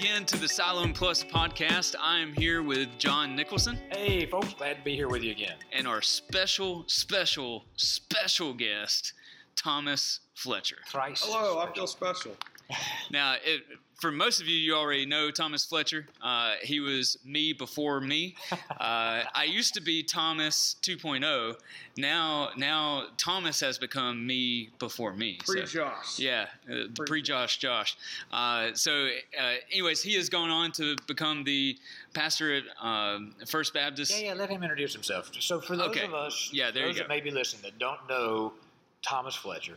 again to the Siloam Plus podcast. I am here with John Nicholson. Hey, folks, glad to be here with you again. And our special, special, special guest, Thomas Fletcher. Thrice. Hello, I feel special. Now, it, for most of you, you already know Thomas Fletcher. Uh, he was me before me. Uh, I used to be Thomas 2.0. Now, now Thomas has become me before me. Pre Josh. Yeah, uh, pre Josh Josh. Uh, so, uh, anyways, he has gone on to become the pastor at um, First Baptist. Yeah, yeah, let him introduce himself. So, for those Okay. of us, Yeah, there you those go. that may be listening that don't know Thomas Fletcher,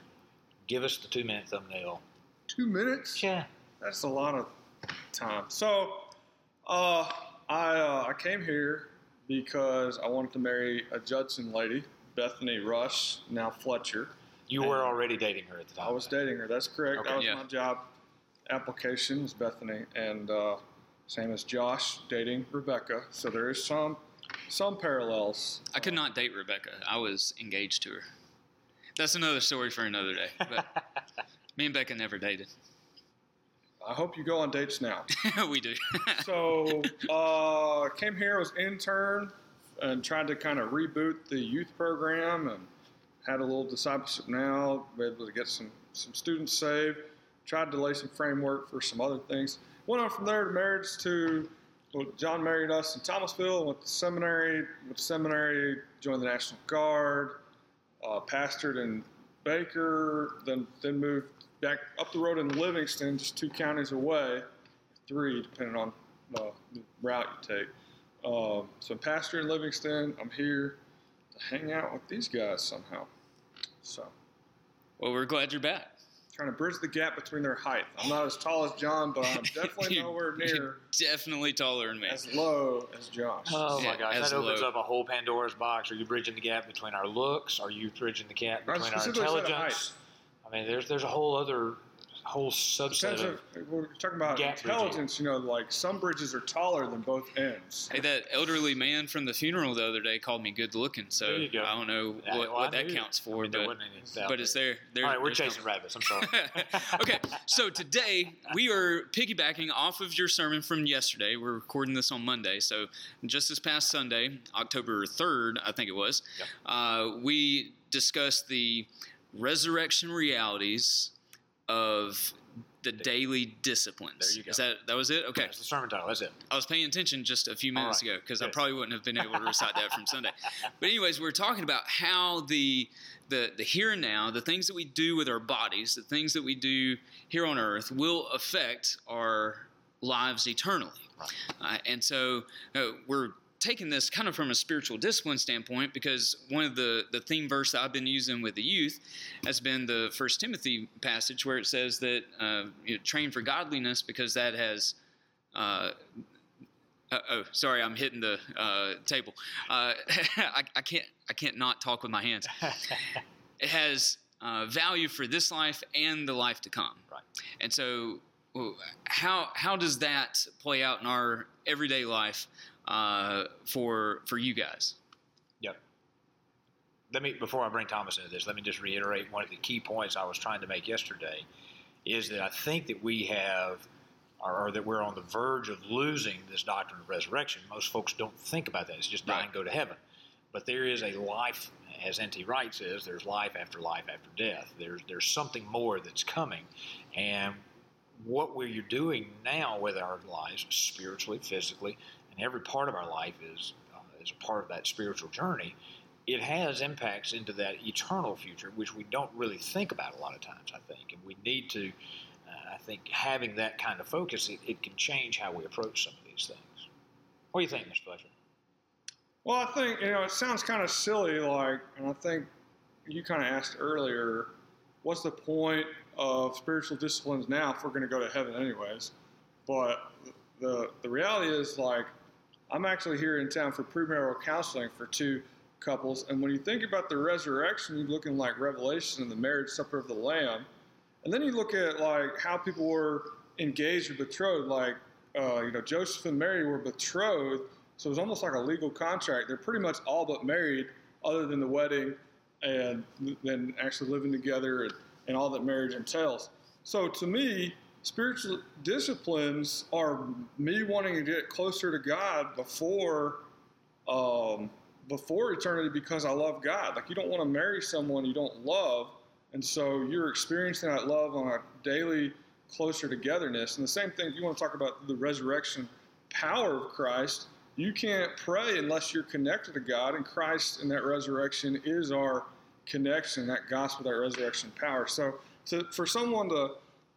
give us the two minute thumbnail. Two minutes? Yeah. That's a lot of time. So, uh, I uh, I came here because I wanted to marry a Judson lady, Bethany Rush, now Fletcher. You were already dating her at the time. I was dating her. That's correct. Okay. that was Yeah. my job application was Bethany, and uh, same as Josh dating Rebecca. So there is some some parallels. I could not date Rebecca. I was engaged to her. That's another story for another day. But me and Becca never dated. I hope you go on dates now. we do. so uh, came here was intern and tried to kind of reboot the youth program and had a little discipleship now able to get some some students saved tried to lay some framework for some other things went on from there to marriage to well, john married us in thomasville went to seminary went to seminary joined the national guard uh, pastored in baker then then moved back up the road in livingston just two counties away three, depending on uh, the route you take. Um, so I'm pastor in Livingston. I'm here to hang out with these guys somehow. So well, we're glad you're back. trying to bridge the gap between their height. I'm not as tall as John, but I'm definitely nowhere near Definitely taller than me. as low as Josh. Oh Yeah, my gosh, as that opens low. up a whole Pandora's box. Are you bridging the gap between our looks? Are you bridging the gap between our specifically said intelligence? I mean, there's there's a whole other whole subset Depends of. if we're talking about Gap bridging. intelligence. You know, like some bridges are taller than both ends. Hey, that elderly man from the funeral the other day called me good looking, so go. I don't know Yeah, what, well, what that knew. counts I for, mean, there but, wasn't any doubt but it's there. there All right, we're chasing coming. rabbits. I'm sorry. okay, so today we are piggybacking off of your sermon from yesterday. We're recording this on Monday, so just this past Sunday, October third, I think it was, Yep. uh, we discussed the resurrection realities of the daily disciplines. There you go. Is that that was it? Okay, That's the sermon title. That's it. I was paying attention just a few minutes right. ago because I probably wouldn't have been able to recite that from Sunday. But anyways, we're talking about how the the the here and now, the things that we do with our bodies, the things that we do here on earth, will affect our lives eternally. Right. Uh, and so uh, we're taking this kind of from a spiritual discipline standpoint because one of the, the theme verse that I've been using with the youth has been the First Timothy passage where it says that uh, you know, train for godliness because that has. Uh, uh, oh, sorry, I'm hitting the uh, table. Uh, I, I can't I can't not talk with my hands. It has uh, value for this life and the life to come. Right. And so, how how does that play out in our everyday life uh, for for you guys? Yep. Let me before I bring Thomas into this, let me just reiterate one of the key points I was trying to make yesterday is that I think that we have or, that we're on the verge of losing this doctrine of resurrection. Most folks don't think about that. It's just die Right. and go to heaven. But there is a life, as N.T. Wright says, there's life after life after death. There's there's something more that's coming, and what we're doing now with our lives, spiritually, physically, and every part of our life is uh, is a part of that spiritual journey. It has impacts into that eternal future, which we don't really think about a lot of times. I think, and we need to. Uh, I think having that kind of focus, it, it can change how we approach some of these things. What do you think, Mr. Fletcher? Well, I think you know it sounds kind of silly, like, and I think you kind of asked earlier, what's the point of spiritual disciplines now if we're going to go to heaven anyways? But the the reality is, like, I'm actually here in town for premarital counseling for two couples, and when you think about the resurrection, you're looking like Revelation and the marriage supper of the Lamb, and then you look at like how people were engaged or betrothed, like uh, you know Joseph and Mary were betrothed. So it was almost like a legal contract. They're pretty much all but married, other than the wedding and then actually living together and, and all that marriage entails. So to me, spiritual disciplines are me wanting to get closer to God before um, before eternity because I love God. Like you don't want to marry someone you don't love, and so you're experiencing that love on a daily closer togetherness. And the same thing, you want to talk about the resurrection power of Christ, you can't pray unless you're connected to God, and Christ in that resurrection is our connection, that gospel, that resurrection power. So to, for someone to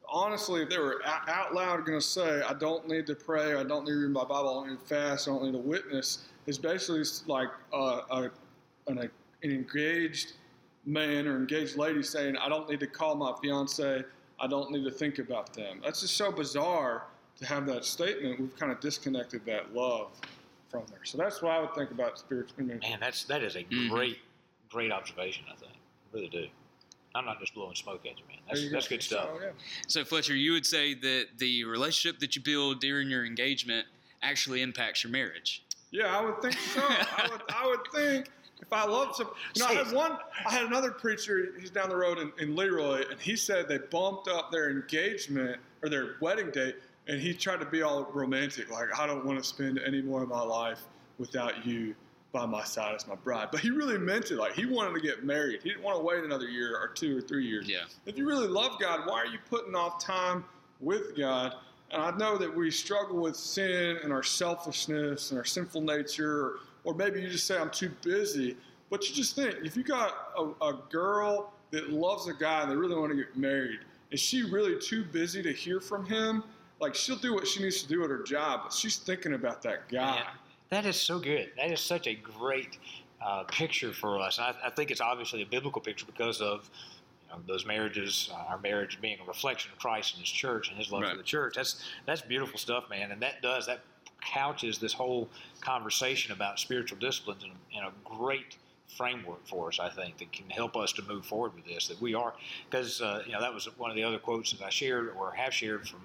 honestly, if they were out loud going to say, I don't need to pray, I don't need to read my Bible, I don't need to fast, I don't need to witness, is basically like a, a, an, an engaged man or engaged lady saying, I don't need to call my fiance, I don't need to think about them. That's just so bizarre to have that statement. We've kind of disconnected that love from there. So that's what I would think about spiritual. Man, that's that is a Mhm. great, great observation. I think, I really do. I'm not just blowing smoke at you, man. That's you that's go. good stuff. So, yeah. So Fletcher, you would say that the relationship that you build during your engagement actually impacts your marriage. Yeah, I would think so. I would, I would think if I loved some, you know, I had one, I had another preacher. He's down the road in, in Leroy, and he said they bumped up their engagement or their wedding date, and he tried to be all romantic, like I don't want to spend any more of my life without you by my side as my bride. But he really meant it. Like he wanted to get married. He didn't want to wait another year or two or three years. Yeah. If you really love God, why are you putting off time with God? And I know that we struggle with sin and our selfishness and our sinful nature, or, maybe you just say, I'm too busy. But you just think, if you got a, a girl that loves a guy and they really want to get married, is she really too busy to hear from him? Like, she'll do what she needs to do at her job, but she's thinking about that guy. Yeah. That is so good. That is such a great uh, picture for us. I, I think it's obviously a biblical picture because of you know, those marriages, uh, our marriage being a reflection of Christ and His church and His love Right. for the church. That's that's beautiful stuff, man. And that does that couches this whole conversation about spiritual disciplines in, in a great framework for us. I think that can help us to move forward with this. That we are because uh, you know that was one of the other quotes that I shared or have shared from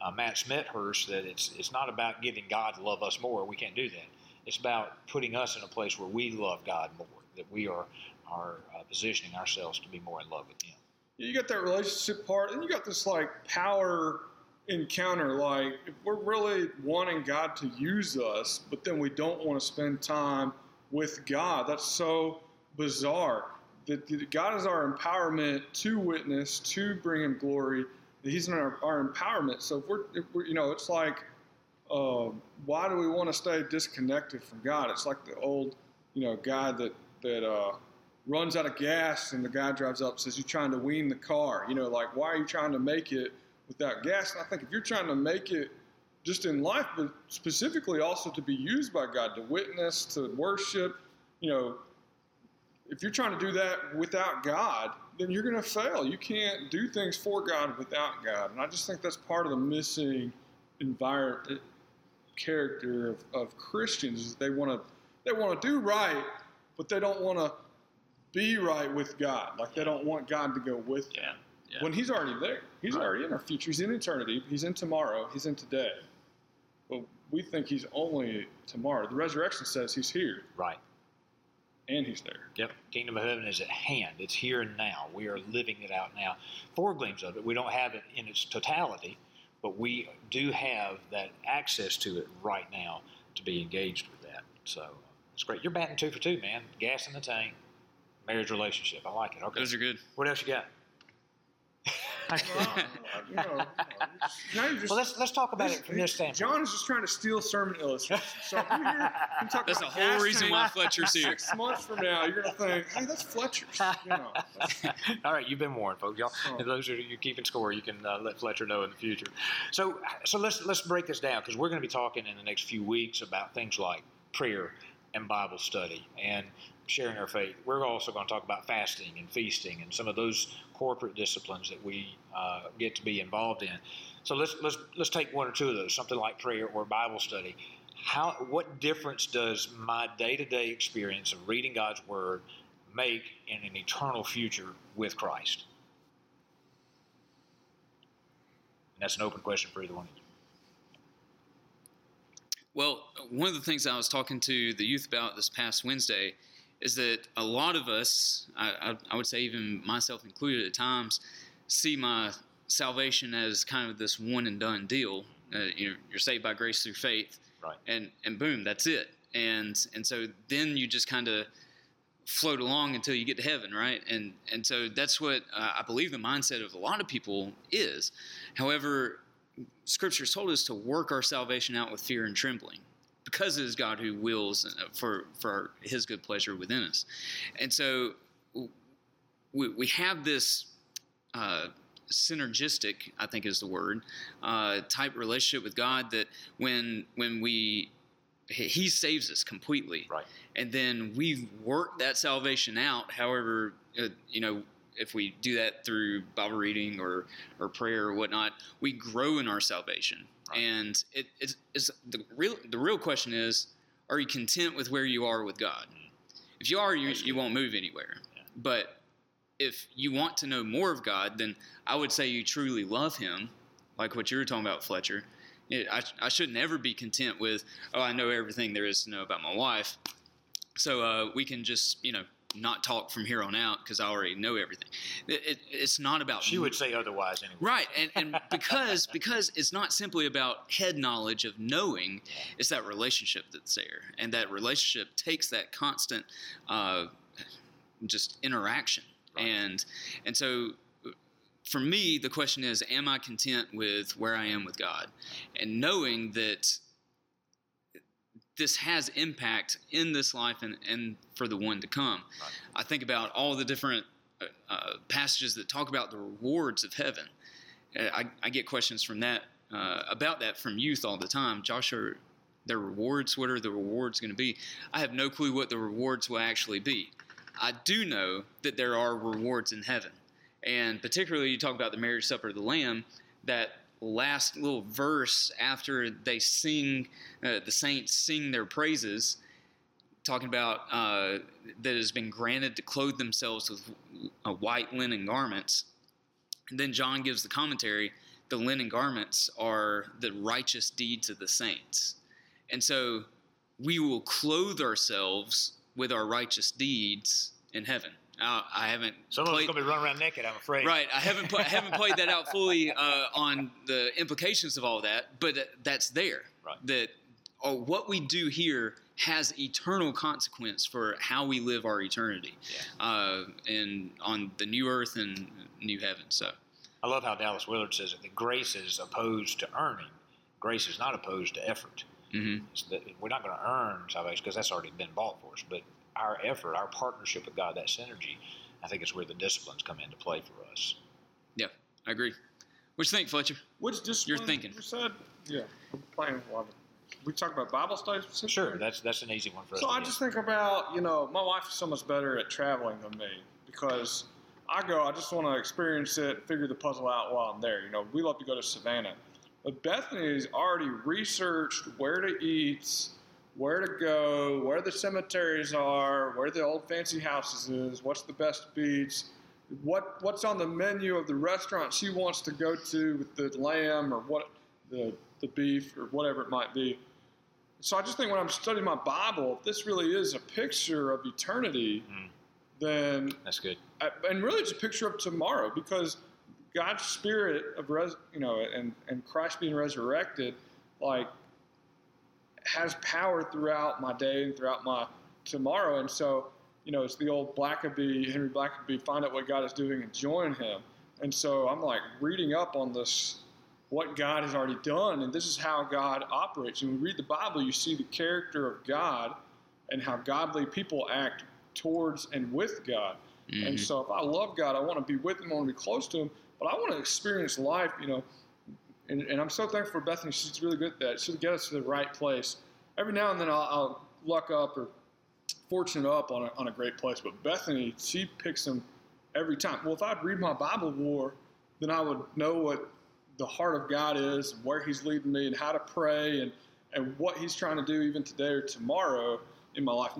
uh, Matt Smethurst that it's it's not about getting God to love us more. We can't do that. It's about putting us in a place where we love God more. That we are are uh, positioning ourselves to be more in love with Him. you got that relationship part, and you got this like power encounter. Like if we're really wanting God to use us, but then we don't want to spend time with God. That's so bizarre. That God is our empowerment to witness, to bring Him glory. He's in our, our empowerment. So if we're, if we're, you know, it's like, uh, why do we want to stay disconnected from God? It's like the old, you know, guy that that uh, runs out of gas and the guy drives up and says, You're trying to wean the car. You know, like, why are you trying to make it without gas? And I think if you're trying to make it just in life, but specifically also to be used by God, to witness, to worship, you know, if you're trying to do that without God, then you're going to fail. You can't do things for God without God. And I just think that's part of the missing environment eh, character of, of Christians is they want to they want to do right, but they don't want to be right with God. Like they don't want God to go with them. Yeah. When He's already there. He's Right. already in our future. He's in eternity. He's in tomorrow. He's in today. But we think He's only tomorrow. The resurrection says He's here Right. And He's there. Yep. Kingdom of heaven is at hand. It's here and now. We are living it out now. Four gleams of it. We don't have it in its totality, but we do have that access to it right now to be engaged with that. So it's great. You're batting two for two, man. Gas in the tank, marriage relationship. I like it. Okay. Those are good. What else you got? Well, you know, you know, just, well, let's let's talk about it from this standpoint. John is just trying to steal sermon illustrations. So if you hear him talk That's the whole reason why Fletcher's here. Six months from now, you're gonna think, "Hey, that's Fletcher's." You know, that's- All right, you've been warned, folks. Y'all, if those are you keeping score, you can uh, let Fletcher know in the future. So, so let's let's break this down because we're going to be talking in the next few weeks about things like prayer and Bible study and sharing our faith. We're also going to talk about fasting and feasting and some of those corporate disciplines that we uh, get to be involved in. So let's let's let's take one or two of those, something like prayer or Bible study. How what difference does my day-to-day experience of reading God's Word make in an eternal future with Christ? And that's an open question for either one of you. Well, one of the things I was talking to the youth about this past Wednesday is that a lot of us, I, I, would say even myself included at times, see my salvation as kind of this one and done deal. Uh, you're, you're saved by grace through faith, Right. and and boom, that's it. And and so then you just kind of float along until you get to heaven, right? And and so that's what uh, I believe the mindset of a lot of people is. However, Scripture told us to work our salvation out with fear and trembling, because it is God who wills uh, for for His good pleasure within us. And so we we have this. Uh, synergistic, I think is the word, uh, type relationship with God that when when we he he saves us completely, Right. and then we work that salvation out. However, uh, you know, if we do that through Bible reading or or prayer or whatnot, we grow in our salvation. Right. And it, it's, it's the real the real question is: Are you content with where you are with God? If you are, you, you won't move anywhere. Yeah. But if you want to know more of God, then I would say you truly love Him, like what you were talking about, Fletcher. It, I, I shouldn't ever be content with, oh, I know everything there is to know about my wife, so uh, we can just, you know, not talk from here on out because I already know everything. It, it, it's not about She would say otherwise anyway. Right, and, and because because it's not simply about head knowledge of knowing, it's that relationship that's there, and that relationship takes that constant, uh, just interaction, Right. and and so for me the question is, am I content with where I am with God, and knowing that this has impact in this life and, and for the one to come. Right. I think about all the different uh, uh, passages that talk about the rewards of heaven. Uh, I, I get questions from that uh, about that from youth all the time. Joshua, their rewards. What are the rewards going to be? I have no clue what the rewards will actually be. I do know that there are rewards in heaven, and particularly you talk about the marriage supper of the Lamb. That last little verse after they sing, uh, the saints sing their praises talking about uh, that has been granted to clothe themselves with uh, white linen garments. And then John gives the commentary the linen garments are the righteous deeds of the saints. And so we will clothe ourselves with our righteous deeds in heaven. Now, I haven't Some of us played, going to be running around naked, I'm afraid. Right. I haven't I haven't played that out fully uh, on the implications of all that, but uh, that's there. Right. That oh, what we do here has eternal consequence for how we live our eternity, Yeah. uh, and on the new earth and new heaven. So I love how Dallas Willard says it that grace is opposed to earning. Grace is not opposed to effort. Mm-hmm. That we're not going to earn salvation because that's already been bought for us. But our effort, our partnership with God, that synergy, I think is where the disciplines come into play for us. Yeah, I agree. What you think, Fletcher? What's discipline You're thinking. You said, yeah, I'm playing a lot. We talk about Bible studies. Sure, that's that's an easy one for us. So I get. just think about, you know, my wife is so much better at traveling than me because I go, I just want to experience it, figure the puzzle out while I'm there. You know, we love to go to Savannah. But Bethany's already researched where to eat, where to go, where the cemeteries are, where the old fancy houses is, what's the best beach, what what's on the menu of the restaurant she wants to go to with the lamb or what the the beef or whatever it might be. So I just think when I'm studying my Bible, if this really is a picture of eternity, Mm. then that's good. I- and really it's a picture of tomorrow because God's spirit of res, you know, and and Christ being resurrected, like has power throughout my day and throughout my tomorrow. And so, you know, it's the old Blackaby, Henry Blackaby, find out what God is doing and join Him. And so I'm like reading up on this, what God has already done, and this is how God operates. And when we read the Bible, you see the character of God and how godly people act towards and with God. And Mhm. so if I love God, I want to be with Him, I want to be close to Him, but I want to experience life, you know. And, and I'm so thankful for Bethany. She's really good at that. She'll get us to the right place. Every now and then I'll, I'll luck up or fortunate up on a, on a great place, but Bethany, she picks them every time. Well, if I'd read my Bible more, then I would know what the heart of God is, where He's leading me, and how to pray, and, and what He's trying to do even today or tomorrow in my life.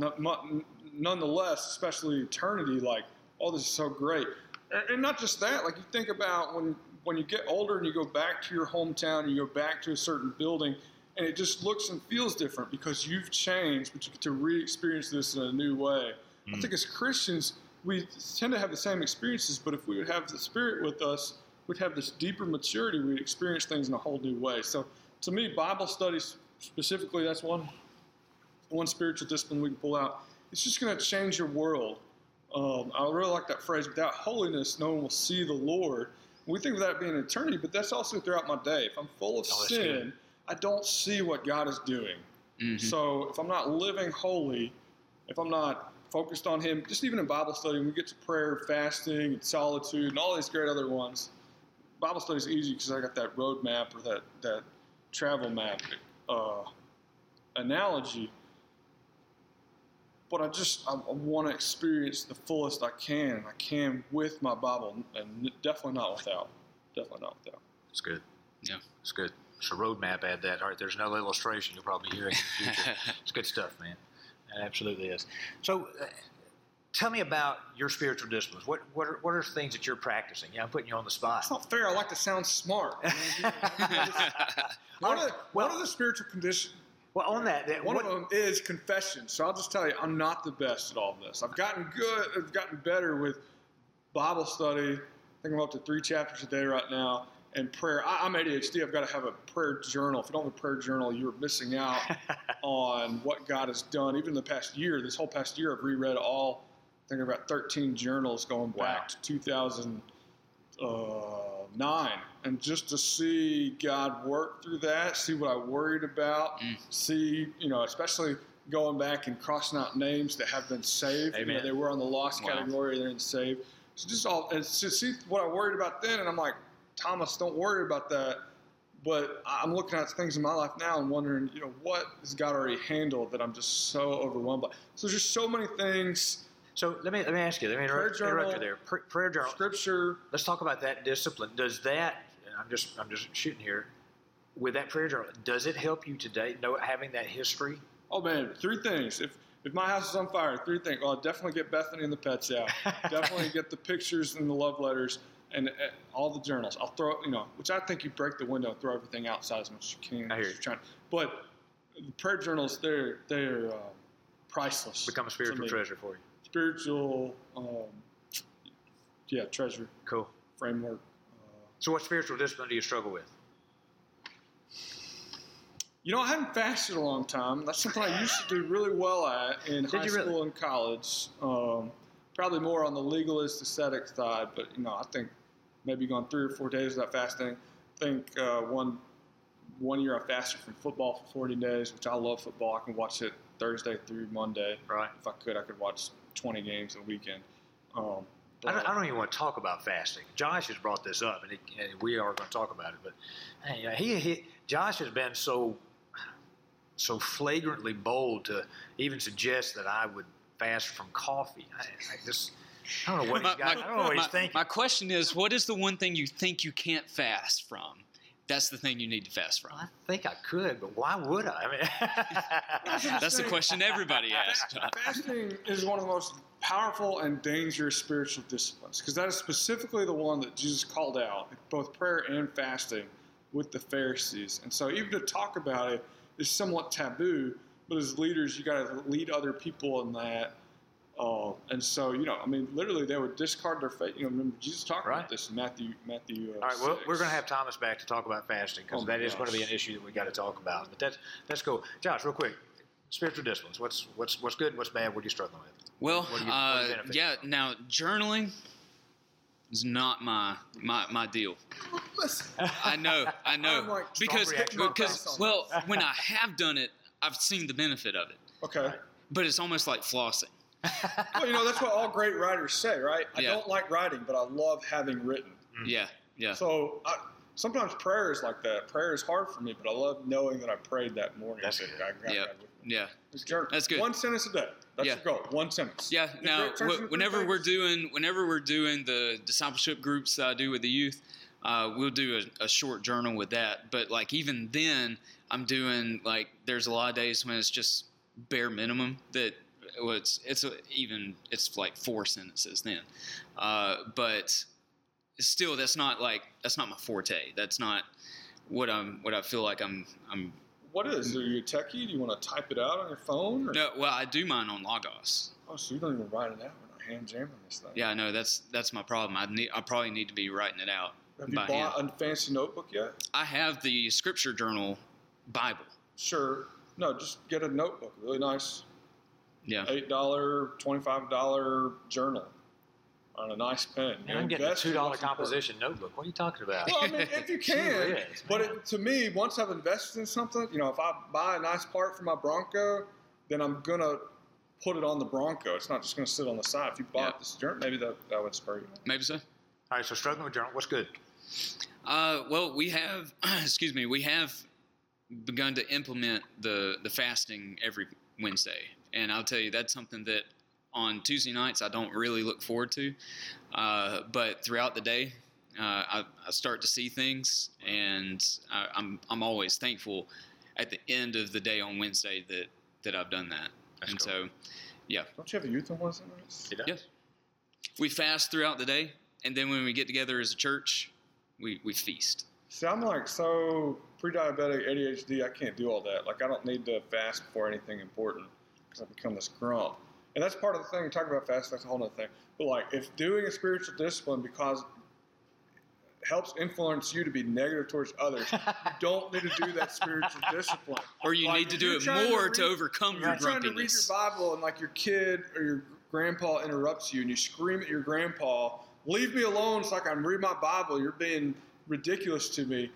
Nonetheless, especially eternity, like, oh, this is so great. And- And not just that, like you think about when when you get older and you go back to your hometown, and you go back to a certain building, and it just looks and feels different because you've changed, but you get to re-experience this in a new way. I Mm. think as Christians, we tend to have the same experiences, but if we would have the Spirit with us, we'd have this deeper maturity. We'd experience things in a whole new way. So, to me, Bible studies specifically, that's one one spiritual discipline we can pull out. It's just going to change your world. Um, I really like that phrase. Without holiness, no one will see the Lord. We think of that being eternity, but that's also throughout my day. If I'm full of Oh, sin. I don't see what God is doing. Mhm. So if I'm not living holy, if I'm not focused on Him, just even in Bible study, when we get to prayer, fasting, and solitude, and all these great other ones, Bible study is easy because I got that road map or that that travel map uh, analogy. But I just I, I want to experience the fullest I can. I can with my Bible, and definitely not without. Definitely not without. It's good. Yeah. It's good. It's a roadmap, add that. All right, there's another illustration you'll probably hear in the future. it's good stuff, man. It absolutely is. So, uh, tell me about your spiritual disciplines. What what are, what are things that you're practicing? Yeah, I'm putting you on the spot. It's not fair. I like to sound smart. one, of the, one of the spiritual conditions. Well, on that, that One what, of them is confession. So I'll just tell you, I'm not the best at all of this. I've gotten good. I've gotten better with Bible study. I think I'm up to three chapters a day right now. And prayer. I, I'm ADHD. I've got to have a prayer journal. If you don't have a prayer journal, you're missing out on what God has done. Even the past year, this whole past year, I've reread all. I think about 13 journals going Wow. back to 2009, uh, and just to see God work through that, see what I worried about, Mm. see you know, especially going back and crossing out names that have been saved. You know, they were on the lost Wow. category, they're in saved. So just all and to see what I worried about then, and I'm like, Thomas, don't worry about that. But I'm looking at things in my life now and wondering, you know, what has God already handled that I'm just so overwhelmed by? So there's just so many things. so let me let me ask you. Let me Prayer interrupt, interrupt you there. Pr- prayer journal. Scripture, Let's talk about that discipline. Does that? I'm just I'm just shooting here. With that prayer journal, does it help you today? Know having that history. Oh man, three things. If if my house is on fire, three things. Well, I'll definitely get Bethany and the pets out. definitely get the pictures and the love letters and uh, all the journals. I'll throw, you know, which I think you break the window and throw everything outside as much as you can. I hear you. Trying, but the prayer journals, they're they're uh, priceless. Become a spiritual treasure for you. Spiritual, um, yeah, treasure Cool. framework. So, what spiritual discipline do you struggle with? You know, I haven't fasted a long time. That's something I used to do really well at in Did high really? school and college. Um, probably more on the legalist ascetic side, but you know, I think maybe going three or four days without fasting. I think uh, one one year I fasted from football for 40 days, which I love football. I can watch it Thursday through Monday. Right. If I could, I could watch 20 games a weekend. Um, I don't, I don't even want to talk about fasting. Josh has brought this up, and, it, and we are going to talk about it. But hey, uh, he, he Josh has been so so flagrantly bold to even suggest that I would fast from coffee. I, I just I don't know what he's got. I don't know what he's my- thinking. my question is, what is the one thing you think you can't fast from? That's the thing you need to fast from. I think I could, but why would I? I mean, That's the question everybody asks. Fasting is one of the most powerful and dangerous spiritual disciplines because that is specifically the one that Jesus called out, both prayer and fasting, with the Pharisees. And so, even to talk about it is somewhat taboo. But as leaders, you got to lead other people in that. Uh, and so, you know, I mean, literally, they would discard their faith. You know, remember Jesus talked Right. about this in Matthew. Matthew. Uh, All right, well, 6. we're going to have Thomas back to talk about fasting because Oh that is going to be an issue that we got to talk about. But that's that's cool. Josh, real quick, spiritual disciplines. What's what's what's good? What's bad? What are you struggling with? Well, you- what do you uh, benefit yeah. Now, journaling is not my my my deal. Listen, I know, I know, like, because because well, when I have done it, I've seen the benefit of it. okay. But it's almost like flossing. Well, you know, that's what all great writers say, right? I Yeah. don't like writing, but I love having written. Yeah, yeah. So I, sometimes prayer is like that. Prayer is hard for me, but I love knowing that I prayed that morning. That's I good. got God Yeah. Yeah, It's journal- That's good. One sentence a day. That's Yeah. your goal. One sentence. yeah. The Now, whenever we're doing whenever we're doing the discipleship groups that I do with the youth, uh, we'll do a, a short journal with that. But like even then, I'm doing like there's a lot of days when it's just bare minimum that well, it's it's a, even it's like four sentences then, uh, but still that's not like that's not my forte. That's not what I'm what I feel like I'm I'm What is? Are you a techie? Do you want to type it out on your phone? Or? no well I do mine on Logos. Oh, so you don't even write it out. We're not hand jamming this thing. Yeah, I know that's that's my problem. I need I probably need to be writing it out. Have you bought a fancy notebook yet? I have the Scripture Journal Bible. Sure. No, just get a notebook. Really nice, Yeah. eight dollar, twenty five dollar journal on a nice pen. Man, I'm getting a two dollar composition notebook. What are you talking about? Well, I mean, if you can, Sure is, but it, to me, once I've invested in something, you know, if I buy a nice part for my Bronco, then I'm gonna put it on the Bronco. It's not just gonna sit on the side. If you bought Yeah. this journal, maybe that, that would spur you. Maybe so. All right, so struggling with journal. What's good? Uh, well, we have, excuse me, we have begun to implement the the fasting every Wednesday, and I'll tell you that's something that on Tuesday nights I don't really look forward to, uh, but throughout the day. Uh, I, I start to see things, and I, I'm I'm always thankful at the end of the day on Wednesday that that I've done that. That's and cool. so, yeah, Don't you have a youth on Wednesday nights? He. Yes. we fast throughout the day, and then when we get together as a church, we, we feast. See, I'm like so pre-diabetic, ADHD. I can't do all that. Like, I don't need to fast for anything important because I become this grump. And that's part of the thing. You talk about fast. That's a whole other thing. But like, if doing a spiritual discipline because it helps influence you to be negative towards others, you don't need to do that spiritual discipline. Or you Like, need to do it trying to more read- to overcome You're your trying to read your. Bible and like your kid or your grandpa interrupts you and you scream at your grandpa, "Leave me alone!" It's like I'm reading my Bible. You're being ridiculous to me.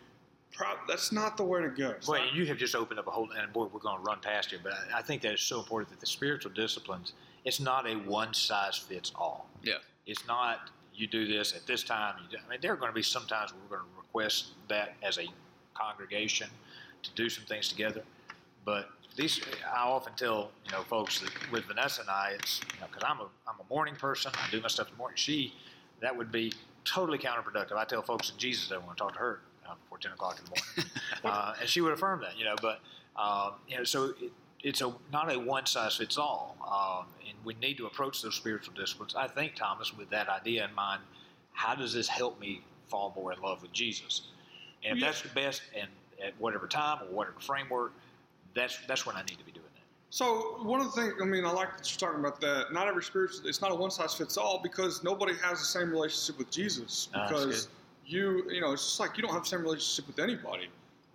Pro- that's not the way to go. It's Well, not- you have just opened up a whole, and boy, we're going to run past you, but I, I think that is so important that the spiritual disciplines, it's not a one size fits all. Yeah. It's not you do this at this time. You do, I mean, there are going to be some times we're going to request that as a congregation to do some things together, but these I often tell you know folks that with Vanessa and I, it's you know because I'm a I'm a morning person. I do my stuff in the morning. She that would be totally counterproductive. I tell folks that Jesus doesn't want to talk to her uh, before ten o'clock in the morning, uh, and she would affirm that. You know, but um, you know, so it, it's a not a one size fits all, um, and we need to approach those spiritual disciplines. I think Thomas, with that idea in mind, how does this help me fall more in love with Jesus? And if that's the best, and at whatever time or whatever framework, that's that's when I need to be doing that. So one of the things, I mean, I like that you're talking about that. Not every spiritual, it's not a one size fits all because nobody has the same relationship with Jesus. Because you, you know, it's just like you don't have the same relationship with anybody,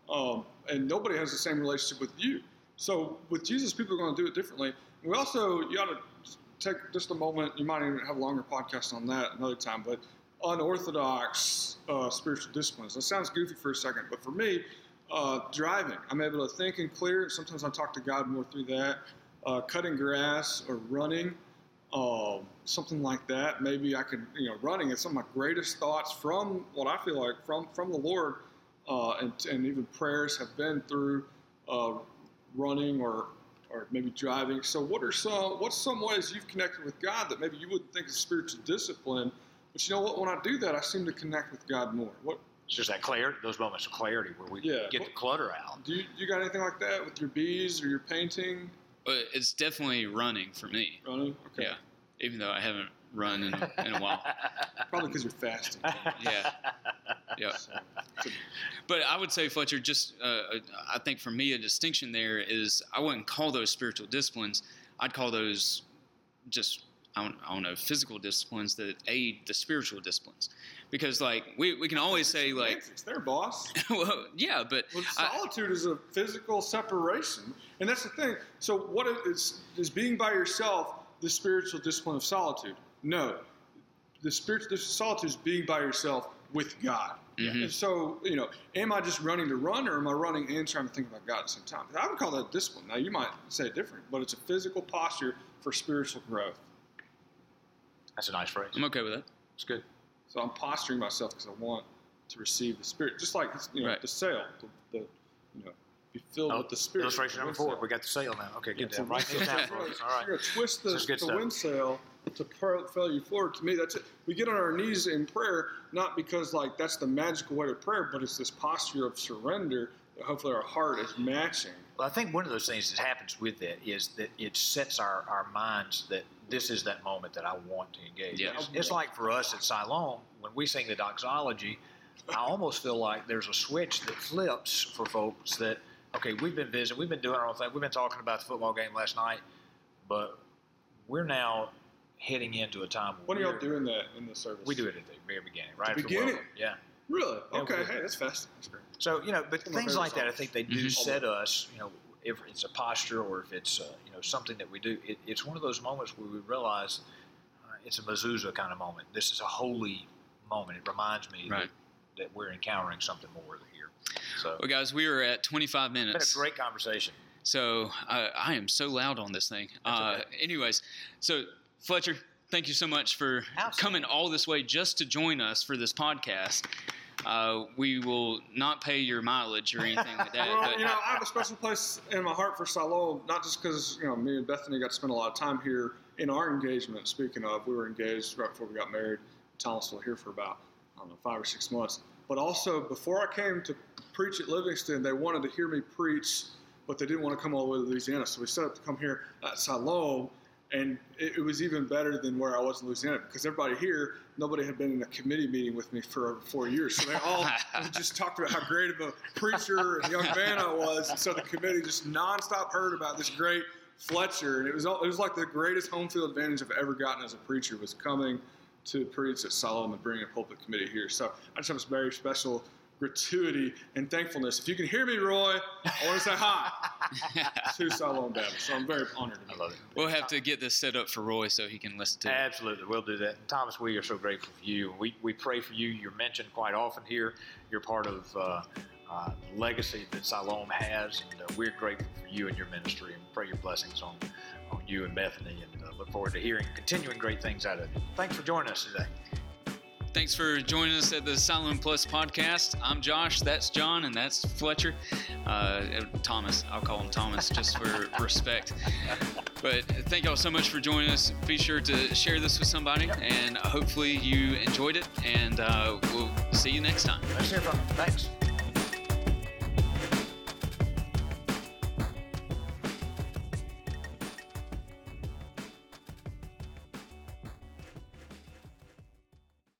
um, and nobody has the same relationship with you. So with Jesus, people are going to do it differently. We also, you ought to take just a moment. You might even have a longer podcast on that another time, but unorthodox uh, spiritual disciplines. That sounds goofy for a second, but for me, uh, driving, I'm able to think and clear. Sometimes I talk to God more through that. Uh, cutting grass or running, um, something like that. Maybe I could, you know, running is some of my greatest thoughts from what I feel like from from the Lord, uh, and and even prayers have been through uh, running or or maybe driving. So what are some what's some ways you've connected with God that maybe you wouldn't think is spiritual discipline, but you know what? When I do that, I seem to connect with God more. What It's just that clarity, those moments of clarity where we Yeah. get the clutter out. do you, you got anything like that with your bees or your painting But it's definitely running for me. running? Okay, Yeah. Even though I haven't run in, in a while. probably because you're fasting. Yeah. Yeah. So, But I would say, Fletcher, just uh, I think for me, a distinction there is I wouldn't call those spiritual disciplines. I'd call those just, I don't, I don't know, physical disciplines that aid the spiritual disciplines. Because, like, we, we can always say, like, it's their boss. well, yeah, but Well, I- solitude is a physical separation, and that's the thing. So, what is is being by yourself the spiritual discipline of solitude? No, the spiritual discipline of solitude is being by yourself with God. Mhm. And so, you know, am I just running to run, or am I running and trying to think about God at the same time? I would call that discipline. Now, you might say it different, but it's a physical posture for spiritual growth. That's a nice phrase. I'm okay with that. It's good. So I'm posturing myself because I want to receive the Spirit, just like you know Right. the sail, the, the you know, be filled Oh, with the Spirit. Illustration number four. sail. We got the sail now. Okay, Yeah, good. so Yeah, write this down for us. All right. You're gonna twist the, This is good the stuff. wind sail to propel you forward. To me, that's it. We get on our knees in prayer, not because like that's the magical way to prayer, but it's this posture of surrender that hopefully our heart is matching. Well, I think one of those things that happens with that is that it sets our, our minds that this is that moment that I want to engage. Yeah. It's, it's like for us at Siloam, when we sing the doxology, I almost feel like there's a switch that flips for folks that, okay, we've been visiting, we've been doing our own thing, we've been talking about the football game last night, but we're now heading into a time When are y'all doing that in the service? we do it at the very beginning, right? The beginning? Yeah. Really? Okay. Hey, that's fast. That's great. So you know, but Some of my things like that, I think they do Mhm. set us. You know, if it's a posture or if it's uh, you know something that we do, it, it's one of those moments where we realize uh, it's a mezuzah kind of moment. This is a holy moment. It reminds me Right. that, that we're encountering something more here. So Well, guys, we are at 25 minutes. it's been a great conversation. So uh, I am so loud on this thing. Uh, okay. anyways, so Fletcher, thank you so much for Absolutely. coming all this way just to join us for this podcast. Uh, we will not pay your mileage or anything like that. Well, but you know, I have a special place in my heart for Siloam, not just because you know me and Bethany got to spend a lot of time here in our engagement. Speaking of, we were engaged right before we got married. Thomasville here for about I don't know five or six months. But also before I came to preach at Livingston, they wanted to hear me preach, but they didn't want to come all the way to Louisiana. So we set up to come here at Siloam, and it, it was even better than where I was in Louisiana because everybody here, nobody had been in a committee meeting with me for four years. So they all just talked about how great of a preacher and young man I was. And so the committee just nonstop heard about this great Fletcher. And it was, all, it was like the greatest home field advantage I've ever gotten as a preacher was coming to preach at Siloam and bringing a pulpit committee here. So I just have this very special gratuity and thankfulness. If you can hear me, Roy, I want to say hi to Siloam Baptist. So I'm very honored to be I love it. we'll have to get this set up for Roy so he can listen to it. Absolutely, we'll do that. Thomas, we are so grateful for you. We, we pray for you. You're mentioned quite often here. You're part of uh, uh, legacy that Siloam has, and uh, we're grateful for you and your ministry, and pray your blessings on, on you and Bethany, and uh, look forward to hearing continuing great things out of you. Thanks for joining us today. Thanks for joining us at the Siloam Plus podcast. I'm Josh, that's John, and that's Fletcher. Uh, Thomas, I'll call him Thomas just for respect. But thank y'all so much for joining us. Be sure to share this with somebody, and hopefully you enjoyed it. And uh, we'll see you next time. Let's hear from you. Thanks.